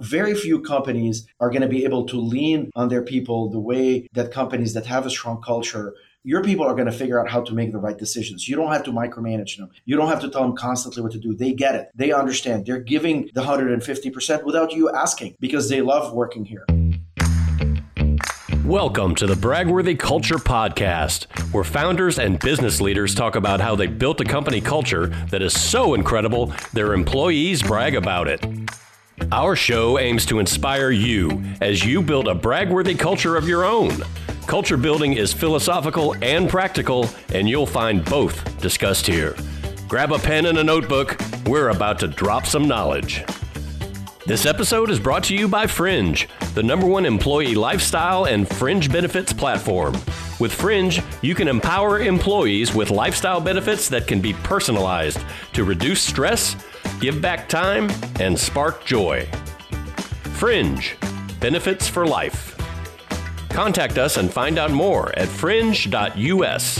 Very few companies are going to be able to lean on their people the way that companies that have a strong culture your people are going to figure out how to make the right decisions. You don't have to micromanage them. You don't have to tell them constantly what to do. They get it. They understand. They're giving the 150% without you asking because they love working here. Welcome to the Bragworthy Culture Podcast, where founders and business leaders talk about how they built a company culture that is so incredible their employees brag about it. Our show aims to inspire you as you build a bragworthy culture of your own. Culture building is philosophical and practical, and you'll find both discussed here. Grab a pen and a notebook. We're about to drop some knowledge. This episode is brought to you by Fringe, the number one employee lifestyle and fringe benefits platform. With Fringe, you can empower employees with lifestyle benefits that can be personalized to reduce stress give back time, and spark joy. Fringe Benefits for Life. Contact us and find out more at fringe.us.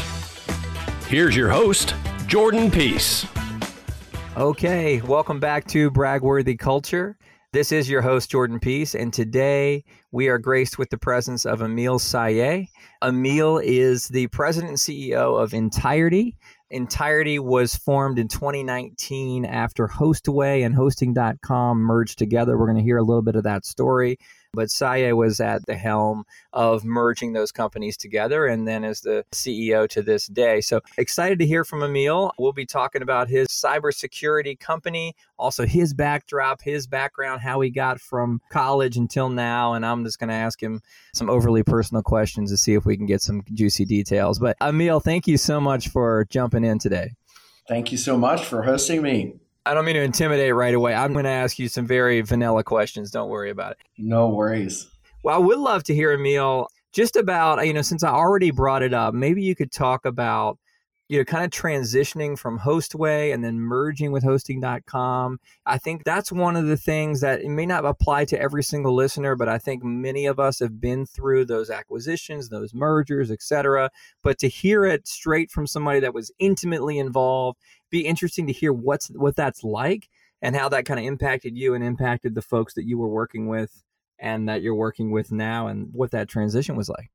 Here's your host, Jordan Peace. Okay, welcome back to Bragworthy Culture. This is your host, Jordan Peace, and today we are graced with the presence of Emil Sayegh. Emil is the president and CEO of Ntirety, Ntirety was formed in 2019 after Hostway and Hosting.com merged together. We're going to hear a little bit of that story. But Sayegh was at the helm of merging those companies together and then as the CEO to this day. So excited to hear from Emil. We'll be talking about his cybersecurity company, also his backdrop, his background, how he got from college until now. And I'm just going to ask him some overly personal questions to see if we can get some juicy details. But Emil, thank you so much for jumping in today. Thank you so much for hosting me. I don't mean to intimidate right away. I'm going to ask you some very vanilla questions. Don't worry about it. No worries. Well, I would love to hear, Emil, just about, you know, since I already brought it up, maybe you could talk about, you know, kind of transitioning from Hostway and then merging with hosting.com. I think that's one of the things that it may not apply to every single listener, but I think many of us have been through those acquisitions, those mergers, et cetera. But to hear it straight from somebody that was intimately involved be interesting to hear what's what that's like and how that kind of impacted you and impacted the folks that you were working with and that you're working with now and what that transition was like.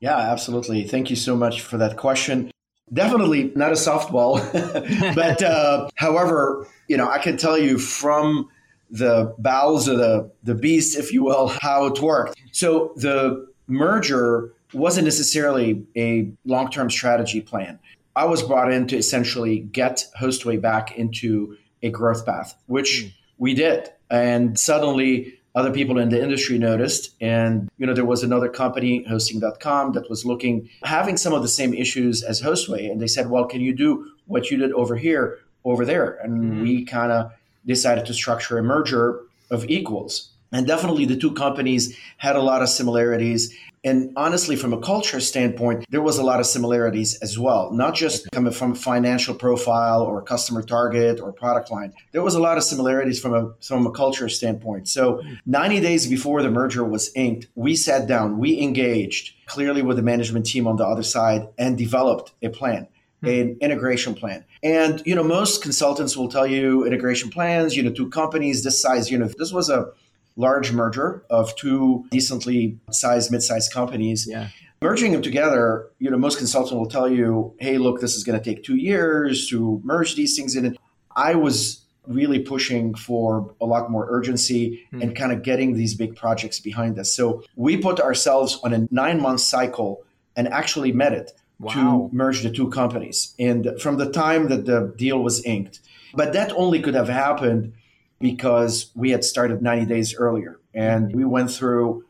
Yeah, absolutely. Thank you so much for that question. Definitely not a softball, but uh, however, you know, I can tell you from the bowels of the the beast, if you will, how it worked. So the merger wasn't necessarily a long term strategy plan. I was brought in to essentially get Hostway back into a growth path, which mm. we did. And suddenly other people in the industry noticed. And, you know, there was another company, hosting.com, that was looking, having some of the same issues as hostway And they said, well, can you do what you did over here, over there? And mm. we kind of decided to structure a merger of equals. And definitely the two companies had a lot of similarities. And honestly, from a culture standpoint, there was a lot of similarities as well, not just coming from financial profile or customer target or product line. There was a lot of similarities from a from a culture standpoint. So hmm. 90 days before the merger was inked, we sat down, we engaged clearly with the management team on the other side and developed a plan hmm. an integration plan. And you know, most consultants will tell you integration plans, you know, two companies this size, you know, this was a large merger of two decently sized, mid-sized companies. Yeah. Merging them together, you know, most consultants will tell you, hey, look, this is going to take two years to merge these things in. And I was really pushing for a lot more urgency hmm. and kind of getting these big projects behind us. So we put ourselves on a nine month cycle and actually met it wow. to merge the two companies. And from the time that the deal was inked, but that only could have happened because we had started 90 days earlier and we went through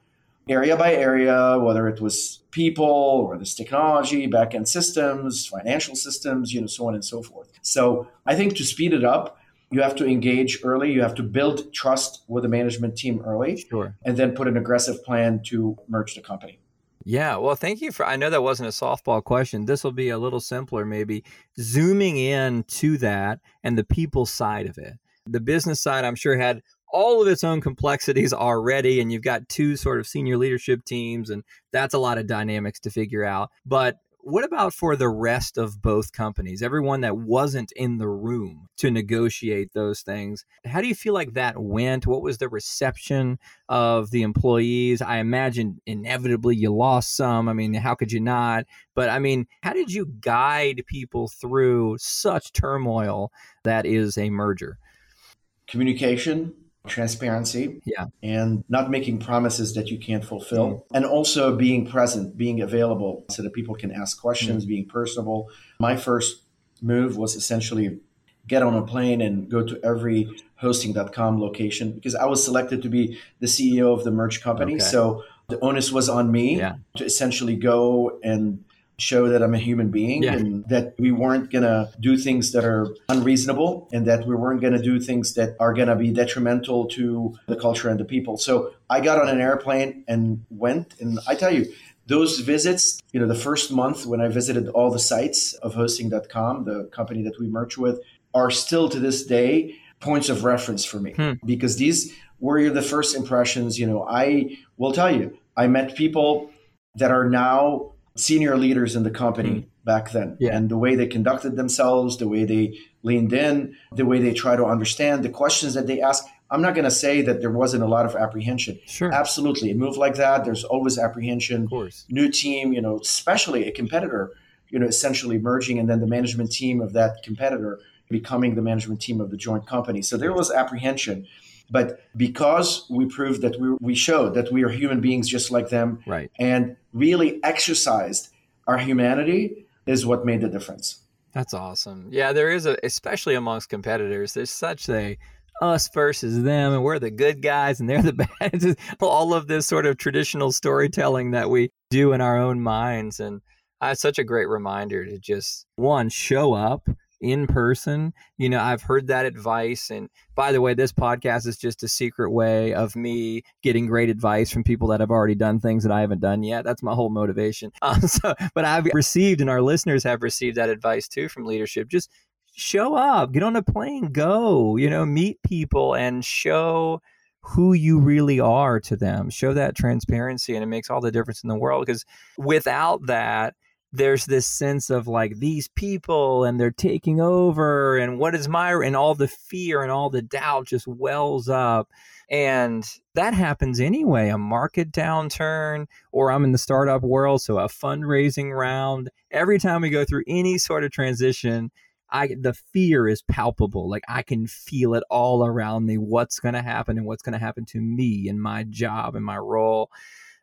area by area, whether it was people or this technology, backend systems, financial systems, you know, so on and so forth. So I think to speed it up, you have to engage early. You have to build trust with the management team early, sure. and then put an aggressive plan to merge the company. Yeah, well, thank you for. I know that wasn't a softball question. This will be a little simpler, maybe zooming in to that and the people side of it the business side, I'm sure, had all of its own complexities already, and you've got two sort of senior leadership teams, and that's a lot of dynamics to figure out. But what about for the rest of both companies, everyone that wasn't in the room to negotiate those things? How do you feel like that went? What was the reception of the employees? I imagine inevitably you lost some. I mean, how could you not? But I mean, how did you guide people through such turmoil that is a merger? Communication, transparency yeah and not making promises that you can't fulfill mm. and also being present being available so that people can ask questions mm. being personable my first move was essentially get on a plane and go to every hosting.com location because i was selected to be the ceo of the merge company okay. so the onus was on me yeah. to essentially go and show that I'm a human being yeah. and that we weren't going to do things that are unreasonable and that we weren't going to do things that are going to be detrimental to the culture and the people. So I got on an airplane and went. And I tell you, those visits, you know, the first month when I visited all the sites of hosting.com, the company that we merged with, are still to this day points of reference for me hmm. because these were the first impressions. You know, I will tell you, I met people that are now senior leaders in the company mm. back then. Yeah. and the way they conducted themselves the way they leaned in the way they try to understand the questions that they ask. I'm not going to say that there wasn't a lot of apprehension. Sure. Absolutely. A move like that there's always apprehension. Of course. new team you know especially a competitor you know essentially merging and then the management team of that competitor becoming the management team of the joint company. So there was apprehension but because we proved that we, we showed that we are human beings just like them right. and really exercised our humanity is what made the difference. That's awesome. Yeah, there is a, especially amongst competitors, there's such a us versus them, and we're the good guys and they're the bad. all of this sort of traditional storytelling that we do in our own minds. And uh, it's such a great reminder to just one, show up in person. You know, I've heard that advice. And by the way, this podcast is just a secret way of me getting great advice from people that have already done things that I haven't done yet. That's my whole motivation. Um, so, but I've received, and our listeners have received that advice too from leadership. Just show up, get on a plane, go, you know, meet people and show who you really are to them. Show that transparency, and it makes all the difference in the world. Because without that, there's this sense of like these people and they're taking over and what is my and all the fear and all the doubt just wells up and that happens anyway a market downturn or i'm in the startup world so a fundraising round every time we go through any sort of transition I the fear is palpable. Like I can feel it all around me. What's going to happen and what's going to happen to me and my job and my role.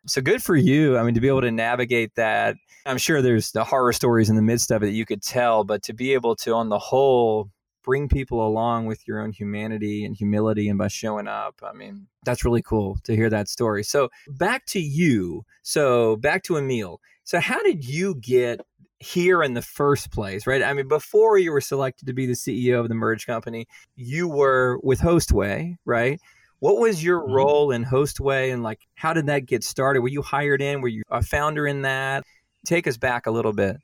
So good for you. I mean, to be able to navigate that. I'm sure there's the horror stories in the midst of it that you could tell, but to be able to, on the whole, bring people along with your own humanity and humility and by showing up. I mean, that's really cool to hear that story. So back to you. So back to Emil. So how did you get here in the first place, right? I mean, before you were selected to be the CEO of the merge company, you were with Hostway, right? What was your mm-hmm. role in Hostway and like how did that get started? Were you hired in? Were you a founder in that? Take us back a little bit.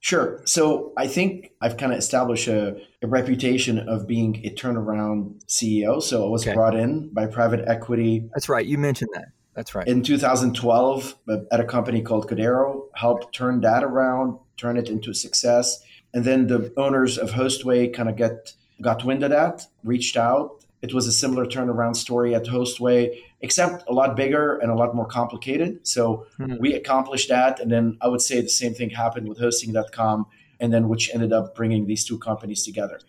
Sure. So I think I've kind of established a, a reputation of being a turnaround CEO. So I was okay. brought in by private equity. That's right. You mentioned that. That's right. In 2012, uh, at a company called Codero, helped turn that around, turn it into a success. And then the owners of Hostway kind of get got wind of that, reached out, it was a similar turnaround story at Hostway, except a lot bigger and a lot more complicated. So mm-hmm. we accomplished that. And then I would say the same thing happened with hosting.com, and then which ended up bringing these two companies together.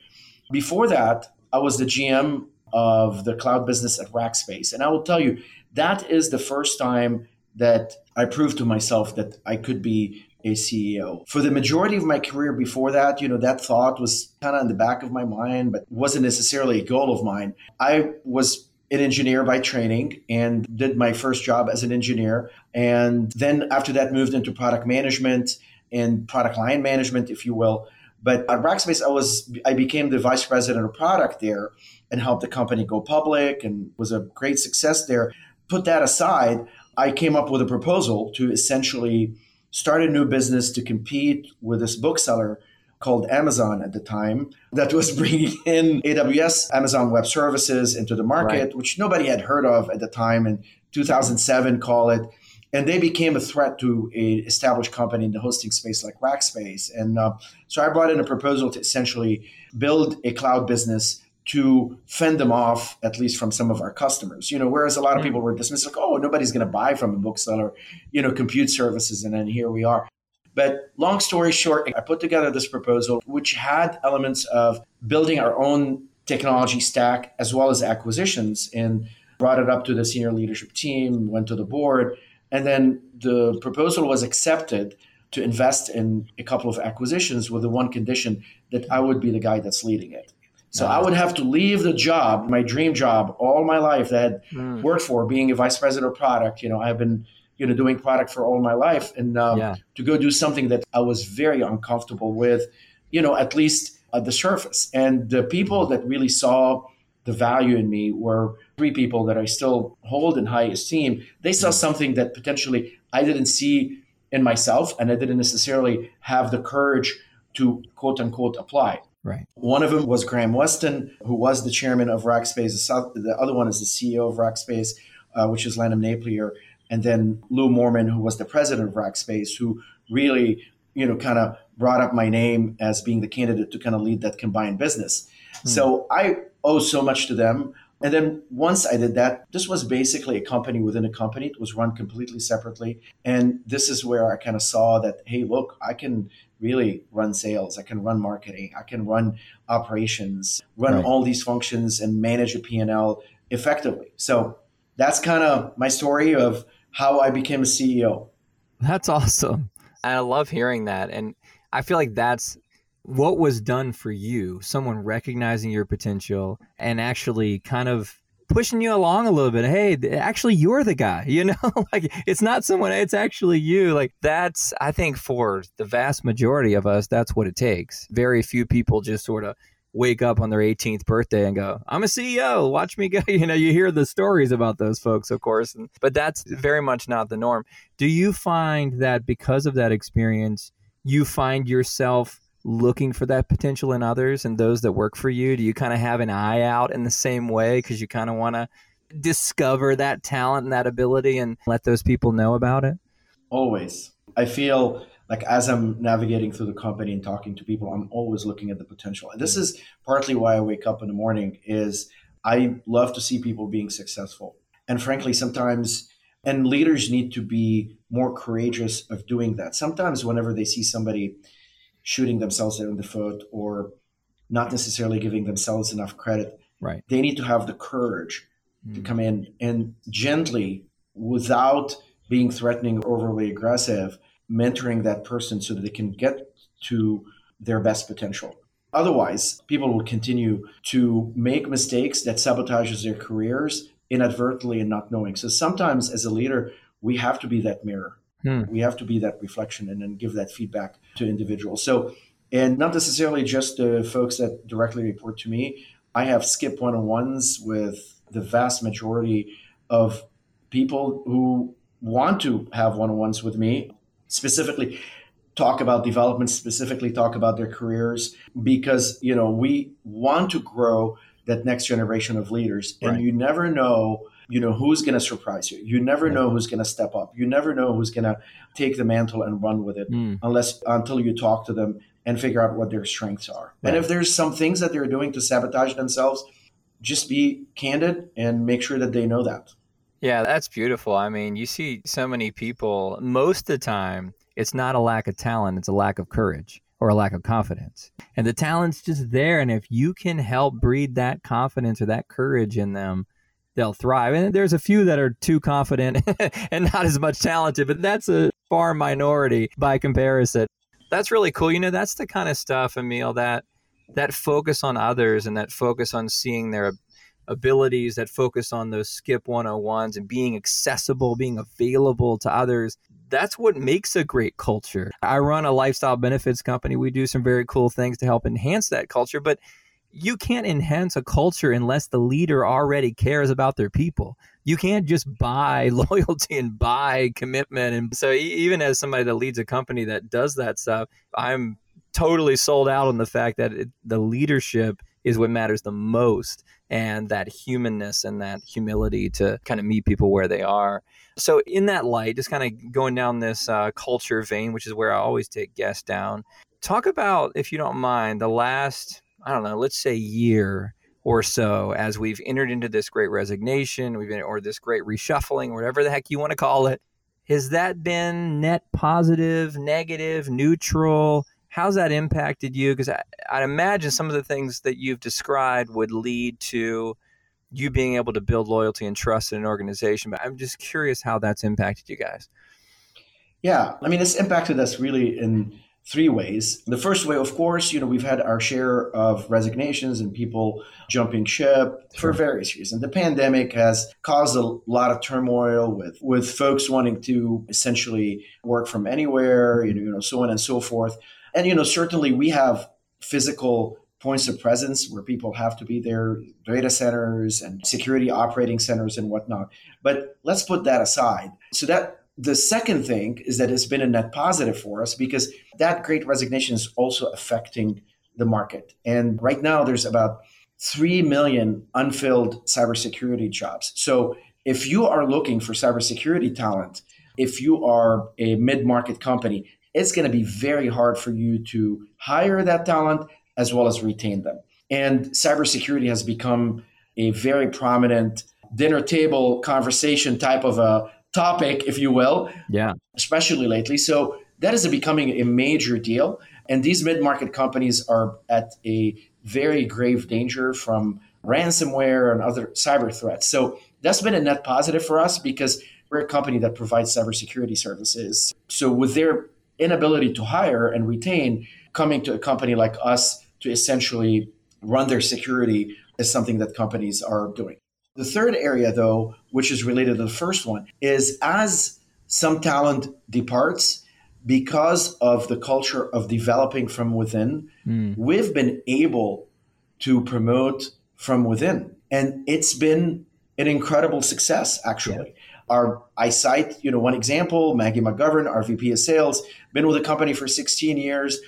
Before that, I was the GM of the cloud business at Rackspace. And I will tell you, that is the first time that I proved to myself that I could be a CEO. For the majority of my career before that, you know, that thought was kind of in the back of my mind, but wasn't necessarily a goal of mine. I was an engineer by training and did my first job as an engineer. And then after that, moved into product management and product line management, if you will. But at Rackspace, I was I became the vice president of product there and helped the company go public and was a great success there. Put that aside, I came up with a proposal to essentially start a new business to compete with this bookseller called Amazon at the time that was bringing in AWS, Amazon Web Services into the market, right. which nobody had heard of at the time in 2007, call it. and they became a threat to a established company in the hosting space like Rackspace. And uh, so I brought in a proposal to essentially build a cloud business to fend them off, at least from some of our customers. You know, whereas a lot of mm. people were dismissed, like, oh, nobody's going to buy from a bookseller, you know, compute services, and then here we are. But long story short, I put together this proposal, which had elements of building our own technology stack as well as acquisitions, and brought it up to the senior leadership team, went to the board, and then the proposal was accepted to invest in a couple of acquisitions with the one condition that I would be the guy that's leading it. So I would have to leave the job, my dream job, all my life that I had mm. worked for, being a vice president of product. You know, I've been, you know, doing product for all my life, and um, yeah. to go do something that I was very uncomfortable with, you know, at least at the surface. And the people that really saw the value in me were three people that I still hold in high esteem. They saw hmm. something that potentially I didn't see in myself, and I didn't necessarily have the courage to quote unquote apply. Right. One of them was Graham Weston, who was the chairman of Rackspace. The other one is the CEO of Rackspace, uh, which is Lanham Napier. And then Lew Moorman, who was the president of Rackspace, who really, you know, kind of brought up my name as being the candidate to kind of lead that combined business. Hmm. So I owe so much to them. And then once I did that, this was basically a company within a company. It was run completely separately. And this is where I kind of saw that, hey, look, I can really run sales, I can run marketing, I can run operations, run right. all these functions and manage a P&L effectively. So that's kind of my story of how I became a CEO. That's awesome. I love hearing that. And I feel like that's what was done for you, someone recognizing your potential and actually kind of pushing you along a little bit. Hey, actually, you're the guy, you know, like it's not someone, it's actually you. Like that's, I think for the vast majority of us, that's what it takes. Very few people just sort of wake up on their 18th birthday and go, I'm a CEO, watch me go. You know, you hear the stories about those folks, of course, and, but that's very much not the norm. Do you find that because of that experience, you find yourself looking for that potential in others and those that work for you? Do you kind of have an eye out in the same way because you kind of want to discover that talent and that ability and let those people know about it? Always. I feel like as I'm navigating through the company and talking to people, I'm always looking at the potential. And this is partly why I wake up in the morning is I love to see people being successful. And frankly, sometimes and leaders need to be more courageous of doing that. Sometimes whenever they see somebody shooting themselves in the foot or not necessarily giving themselves enough credit. Right. They need to have the courage mm. to come in and gently, without being threatening or overly aggressive, mentoring that person so that they can get to their best potential. Otherwise, people will continue to make mistakes that sabotages their careers inadvertently and not knowing. So sometimes as a leader, we have to be that mirror. Hmm. We have to be that reflection and then give that feedback to individuals. So, and not necessarily just the folks that directly report to me. I have skip one on ones with the vast majority of people who want to have one on ones with me, specifically talk about development, specifically talk about their careers, because you know we want to grow that next generation of leaders, and right. you never know you know who's going to surprise you you never know who's going to step up you never know who's going to take the mantle and run with it mm. unless until you talk to them and figure out what their strengths are right. and if there's some things that they're doing to sabotage themselves just be candid and make sure that they know that yeah that's beautiful i mean you see so many people most of the time it's not a lack of talent it's a lack of courage or a lack of confidence. And the talent's just there. And if you can help breed that confidence or that courage in them, they'll thrive. And there's a few that are too confident and not as much talented, but that's a far minority by comparison. That's really cool. You know, that's the kind of stuff, Emil, that that focus on others and that focus on seeing their abilities, that focus on those skip 101s and being accessible, being available to others. That's what makes a great culture. I run a lifestyle benefits company. We do some very cool things to help enhance that culture, but you can't enhance a culture unless the leader already cares about their people. You can't just buy loyalty and buy commitment. And so, even as somebody that leads a company that does that stuff, I'm totally sold out on the fact that it, the leadership is what matters the most and that humanness and that humility to kind of meet people where they are. So, in that light, just kind of going down this uh, culture vein, which is where I always take guests down, talk about, if you don't mind, the last, I don't know, let's say year or so as we've entered into this great resignation, we've been, or this great reshuffling, whatever the heck you want to call it. Has that been net positive, negative, neutral? How's that impacted you? Because I'd imagine some of the things that you've described would lead to you being able to build loyalty and trust in an organization. But I'm just curious how that's impacted you guys. Yeah, I mean, it's impacted us really in three ways. The first way, of course, you know, we've had our share of resignations and people jumping ship for various reasons. The pandemic has caused a lot of turmoil with with folks wanting to essentially work from anywhere, you know, you know, so on and so forth. And you know, certainly we have physical points of presence where people have to be there, data centers and security operating centers and whatnot. But let's put that aside. So that the second thing is that it's been a net positive for us because that great resignation is also affecting the market. And right now there's about 3 million unfilled cybersecurity jobs. So if you are looking for cybersecurity talent, if you are a mid-market company, it's going to be very hard for you to hire that talent as well as retain them. And cybersecurity has become a very prominent dinner table conversation type of a topic, if you will. Yeah. Especially lately. So that is a becoming a major deal. And these mid market companies are at a very grave danger from ransomware and other cyber threats. So that's been a net positive for us because we're a company that provides cybersecurity services. So with their inability to hire and retain, coming to a company like us to essentially run their security is something that companies are doing. The third area, though, which is related to the first one, is as some talent departs, because of the culture of developing from within, mm. we've been able to promote from within. And it's been an incredible success, actually. Yeah. Our I cite, you know, one example, Maggie McGovern, our VP of sales, been with the company for 16 years,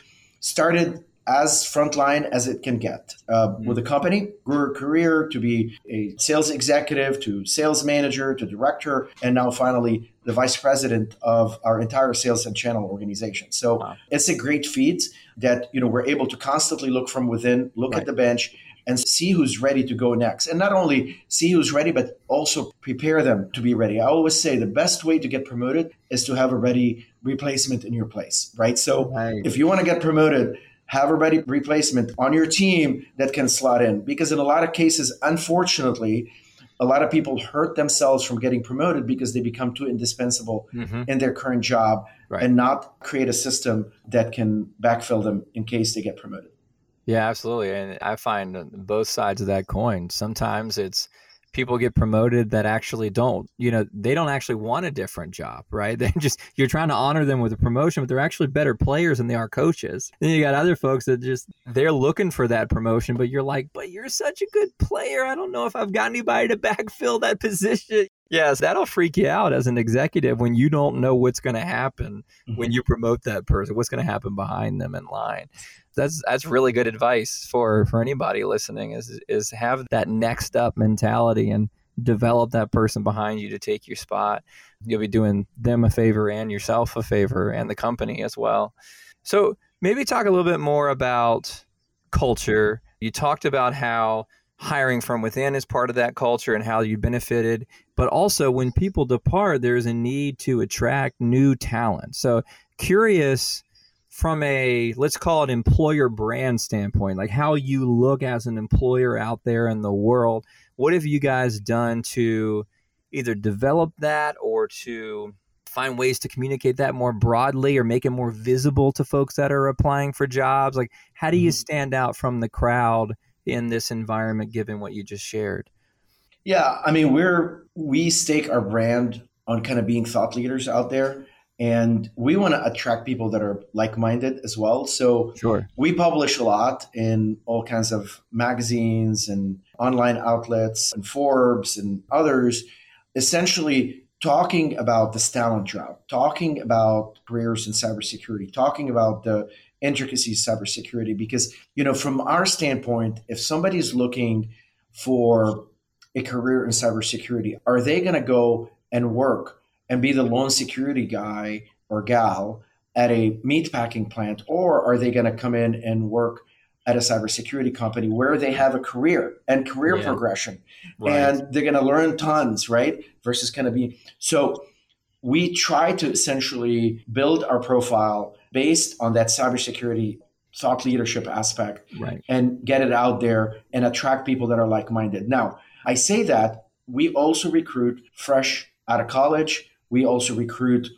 started as frontline as it can get uh, mm-hmm. with the company. Grew her career to be a sales executive, to sales manager, to director, and now finally the vice president of our entire sales and channel organization. So wow. it's a great feat that you know we're able to constantly look from within, look right. at the bench. And see who's ready to go next. And not only see who's ready, but also prepare them to be ready. I always say the best way to get promoted is to have a ready replacement in your place, right? So right. if you want to get promoted, have a ready replacement on your team that can slot in. Because in a lot of cases, unfortunately, a lot of people hurt themselves from getting promoted because they become too indispensable mm-hmm. in their current job right. and not create a system that can backfill them in case they get promoted. Yeah, absolutely. And I find both sides of that coin. Sometimes it's people get promoted that actually don't you know they don't actually want a different job right? They just you're trying to honor them with a promotion but they're actually better players than they are coaches. Then you got other folks that just they're looking for that promotion but you're like but you're such a good player. I don't know if i've got anybody to backfill that position Yes, that'll freak you out as an executive when you don't know what's going to happen mm-hmm. when you promote that person, what's going to happen behind them in line. That's that's really good advice for for anybody listening is is have that next up mentality and develop that person behind you to take your spot. You'll be doing them a favor and yourself a favor and the company as well. So, maybe talk a little bit more about culture. You talked about how hiring from within is part of that culture and how you benefited. But also, when people depart, there's a need to attract new talent. So, curious from a let's call it employer brand standpoint, like how you look as an employer out there in the world. What have you guys done to either develop that or to find ways to communicate that more broadly or make it more visible to folks that are applying for jobs? Like, how do you mm-hmm. stand out from the crowd? In this environment given what you just shared? Yeah, I mean, we're we stake our brand on kind of being thought leaders out there and we want to attract people that are like-minded as well so sure. we publish a lot in all kinds of magazines and online outlets and forbes and others essentially talking about this talent drought talking about careers in cybersecurity talking about the intricacies of cybersecurity because you know from our standpoint if somebody's looking for a career in cybersecurity are they going to go and work and be the lone security guy or gal at a meat packing plant or are they going to come in and work at a cybersecurity company where they have a career and career yeah. progression right. and they're going to learn tons right versus kind of be so we try to essentially build our profile based on that cybersecurity thought leadership aspect right. and get it out there and attract people that are like-minded now i say that we also recruit fresh out of college we also recruit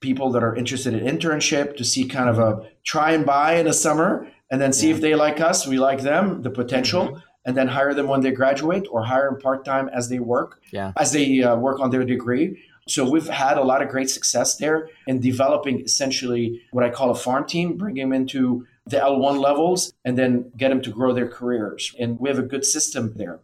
people that are interested in internship to see kind of a try and buy in the summer and then see yeah. if they like us we like them the potential mm-hmm. and then hire them when they graduate or hire them part-time as they work yeah. as they uh, work on their degree so we've had a lot of great success there in developing essentially what I call a farm team, bring them into the L1 levels and then get them to grow their careers. And we have a good system there.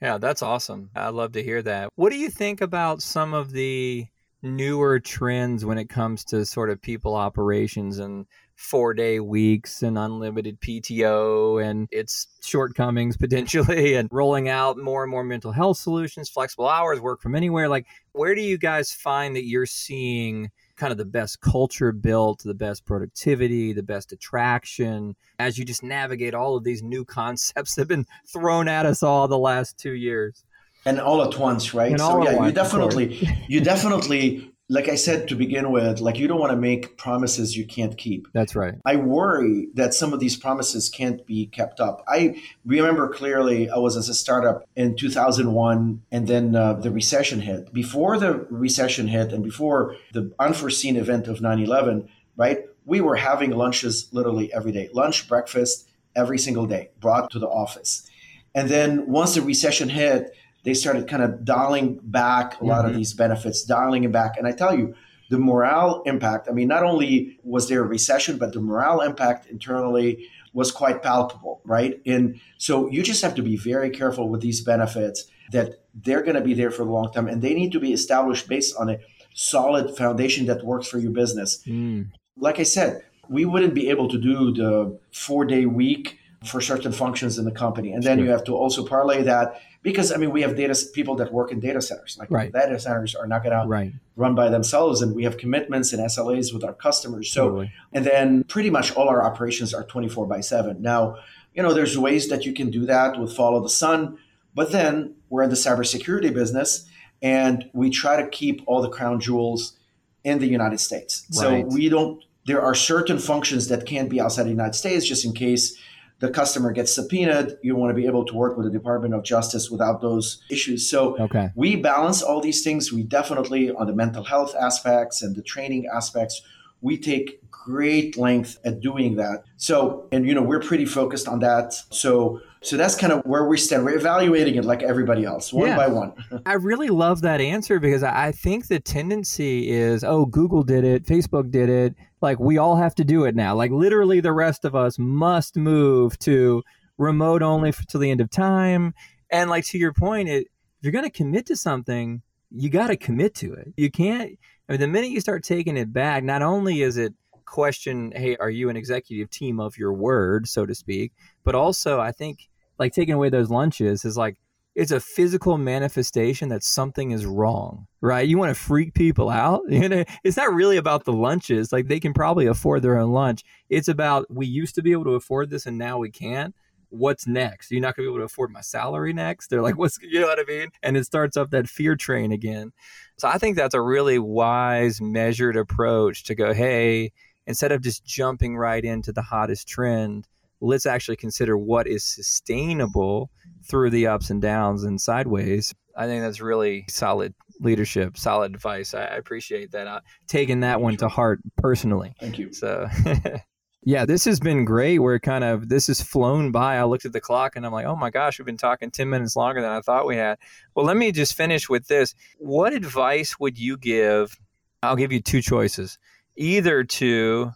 Yeah, that's awesome. I love to hear that. What do you think about some of the newer trends when it comes to sort of people operations and four day weeks and unlimited PTO and its shortcomings potentially, and rolling out more and more mental health solutions, flexible hours, work from anywhere. Like, where do you guys find that you're seeing kind of the best culture built, the best productivity, the best attraction as you just navigate all of these new concepts that have been thrown at us all the last two years? And all at once, right? And so yeah, you definitely you definitely like I said to begin with, like you don't want to make promises you can't keep. That's right. I worry that some of these promises can't be kept up. I remember clearly I was as a startup in 2001 and then uh, the recession hit. Before the recession hit and before the unforeseen event of 9 11, right, we were having lunches literally every day lunch, breakfast, every single day brought to the office. And then once the recession hit, they started kind of dialing back a lot mm-hmm. of these benefits, dialing it back. And I tell you, the morale impact, I mean, not only was there a recession, but the morale impact internally was quite palpable, right? And so you just have to be very careful with these benefits that they're going to be there for a long time and they need to be established based on a solid foundation that works for your business. Mm. Like I said, we wouldn't be able to do the four day week for certain functions in the company. And then sure. you have to also parlay that because I mean we have data people that work in data centers. Like right. data centers are not going right. to run by themselves, and we have commitments and SLAs with our customers. So totally. and then pretty much all our operations are twenty four by seven. Now you know there's ways that you can do that with follow the sun, but then we're in the cybersecurity business, and we try to keep all the crown jewels in the United States. Right. So we don't. There are certain functions that can't be outside the United States, just in case the customer gets subpoenaed, you want to be able to work with the Department of Justice without those issues. So okay. we balance all these things. We definitely, on the mental health aspects and the training aspects, we take great length at doing that. So, and you know, we're pretty focused on that. So, so that's kind of where we stand. We're evaluating it like everybody else, one yeah. by one. I really love that answer because I think the tendency is, oh, Google did it, Facebook did it, like we all have to do it now. Like literally, the rest of us must move to remote only for, till the end of time. And like to your point, it, if you're going to commit to something, you got to commit to it. You can't. I mean, the minute you start taking it back, not only is it question, hey, are you an executive team of your word, so to speak, but also I think like taking away those lunches is like it's a physical manifestation that something is wrong, right? You want to freak people out. You know, it's not really about the lunches. Like they can probably afford their own lunch. It's about we used to be able to afford this and now we can't. What's next? You're not going to be able to afford my salary next. They're like, what's, you know what I mean? And it starts up that fear train again. So I think that's a really wise, measured approach to go, hey, instead of just jumping right into the hottest trend, let's actually consider what is sustainable through the ups and downs and sideways. I think that's really solid leadership, solid advice. I, appreciate that. Uh, taking that one to heart personally. Thank you. So, yeah, this has been great. We're kind of, this has flown by. I looked at the clock and I'm like, oh my gosh, we've been talking 10 minutes longer than I thought we had. Well, let me just finish with this. What advice would you give? I'll give you two choices either to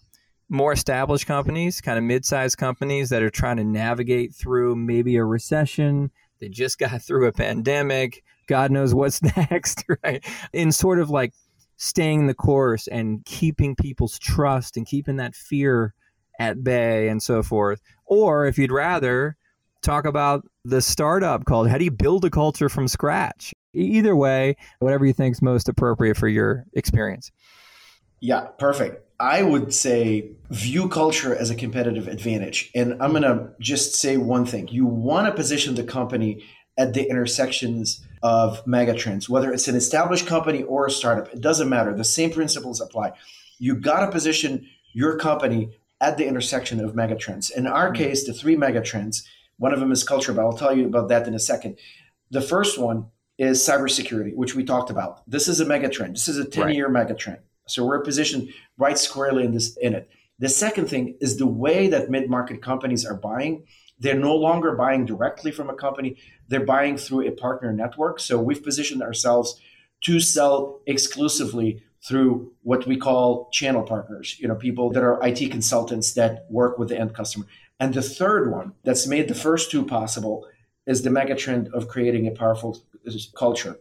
more established companies, kind of mid-sized companies that are trying to navigate through maybe a recession. They just got through a pandemic. God knows what's next, right? In sort of like staying the course and keeping people's trust and keeping that fear at bay and so forth. Or if you'd rather talk about the startup called how do you build a culture from scratch? Either way, whatever you think is most appropriate for your experience. Yeah, perfect. I would say view culture as a competitive advantage. And I'm going to just say one thing. You want to position the company at the intersections of megatrends, whether it's an established company or a startup, it doesn't matter. The same principles apply. You got to position your company at the intersection of megatrends. In our mm-hmm. case, the three megatrends, one of them is culture, but I'll tell you about that in a second. The first one is cybersecurity, which we talked about. This is a megatrend. This is a 10 year right. megatrend. So we're positioned right squarely in this in it. The second thing is the way that mid-market companies are buying. They're no longer buying directly from a company. They're buying through a partner network. So we've positioned ourselves to sell exclusively through what we call channel partners, you know, people that are IT consultants that work with the end customer. And the third one that's made the first two possible is the megatrend of creating a powerful culture.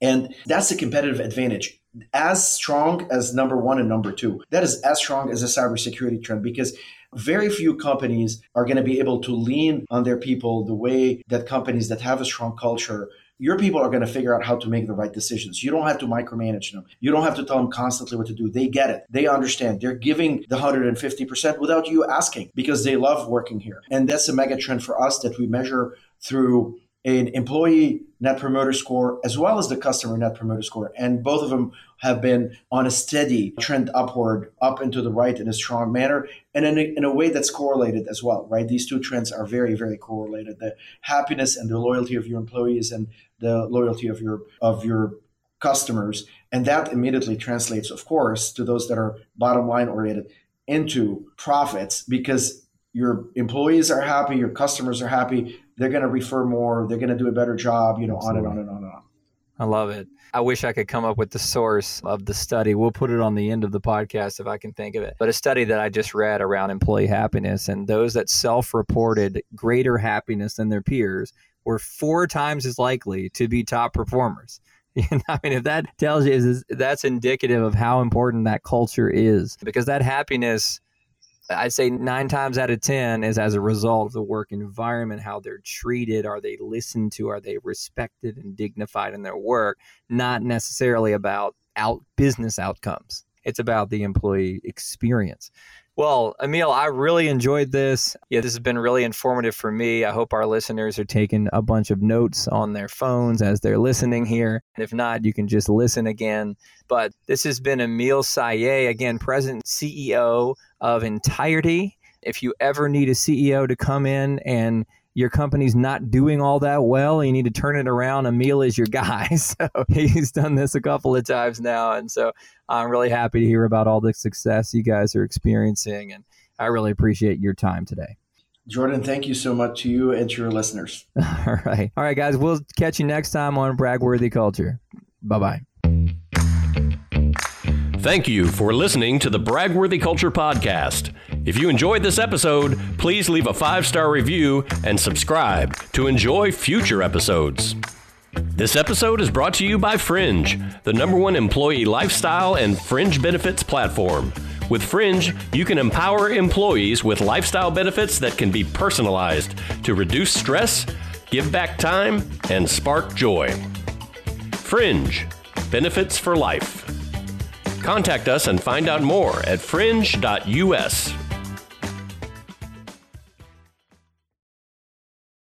And that's a competitive advantage as strong as number one and number two. That is as strong as a cybersecurity trend because very few companies are going to be able to lean on their people the way that companies that have a strong culture your people are going to figure out how to make the right decisions. You don't have to micromanage them. You don't have to tell them constantly what to do. They get it. They understand. They're giving the 150% without you asking because they love working here. And that's a mega trend for us that we measure through an employee net promoter score as well as the customer net promoter score. And both of them have been on a steady trend upward, up into the right in a strong manner, and in a, in a way that's correlated as well, right? These two trends are very, very correlated. The happiness and the loyalty of your employees and the loyalty of your of your customers. And that immediately translates, of course, to those that are bottom line oriented into profits because your employees are happy, your customers are happy, they're going to refer more, they're going to do a better job, you know, Absolutely. on and on and on and on. I love it. I wish I could come up with the source of the study. We'll put it on the end of the podcast if I can think of it. But a study that I just read around employee happiness and those that self reported greater happiness than their peers were four times as likely to be top performers. I mean, if that tells you, is that's indicative of how important that culture is because that happiness I'd say nine times out of 10 is as a result of the work environment, how they're treated. Are they listened to? Are they respected and dignified in their work? Not necessarily about out business outcomes. It's about the employee experience. Well, Emil, I really enjoyed this. Yeah, this has been really informative for me. I hope our listeners are taking a bunch of notes on their phones as they're listening here. If not, you can just listen again. But this has been Emil Sayegh, again, President CEO of Ntirety. If you ever need a CEO to come in and your company's not doing all that well, you need to turn it around. Emil is your guy. So he's done this a couple of times now. And so I'm really happy to hear about all the success you guys are experiencing. And I really appreciate your time today. Jordan, thank you so much to you and to your listeners. All right. All right, guys. We'll catch you next time on Bragworthy Culture. Bye bye. Thank you for listening to the Bragworthy Culture Podcast. If you enjoyed this episode, please leave a five star review and subscribe to enjoy future episodes. This episode is brought to you by Fringe, the number one employee lifestyle and fringe benefits platform. With Fringe, you can empower employees with lifestyle benefits that can be personalized to reduce stress, give back time, and spark joy. Fringe Benefits for Life. Contact us and find out more at fringe.us.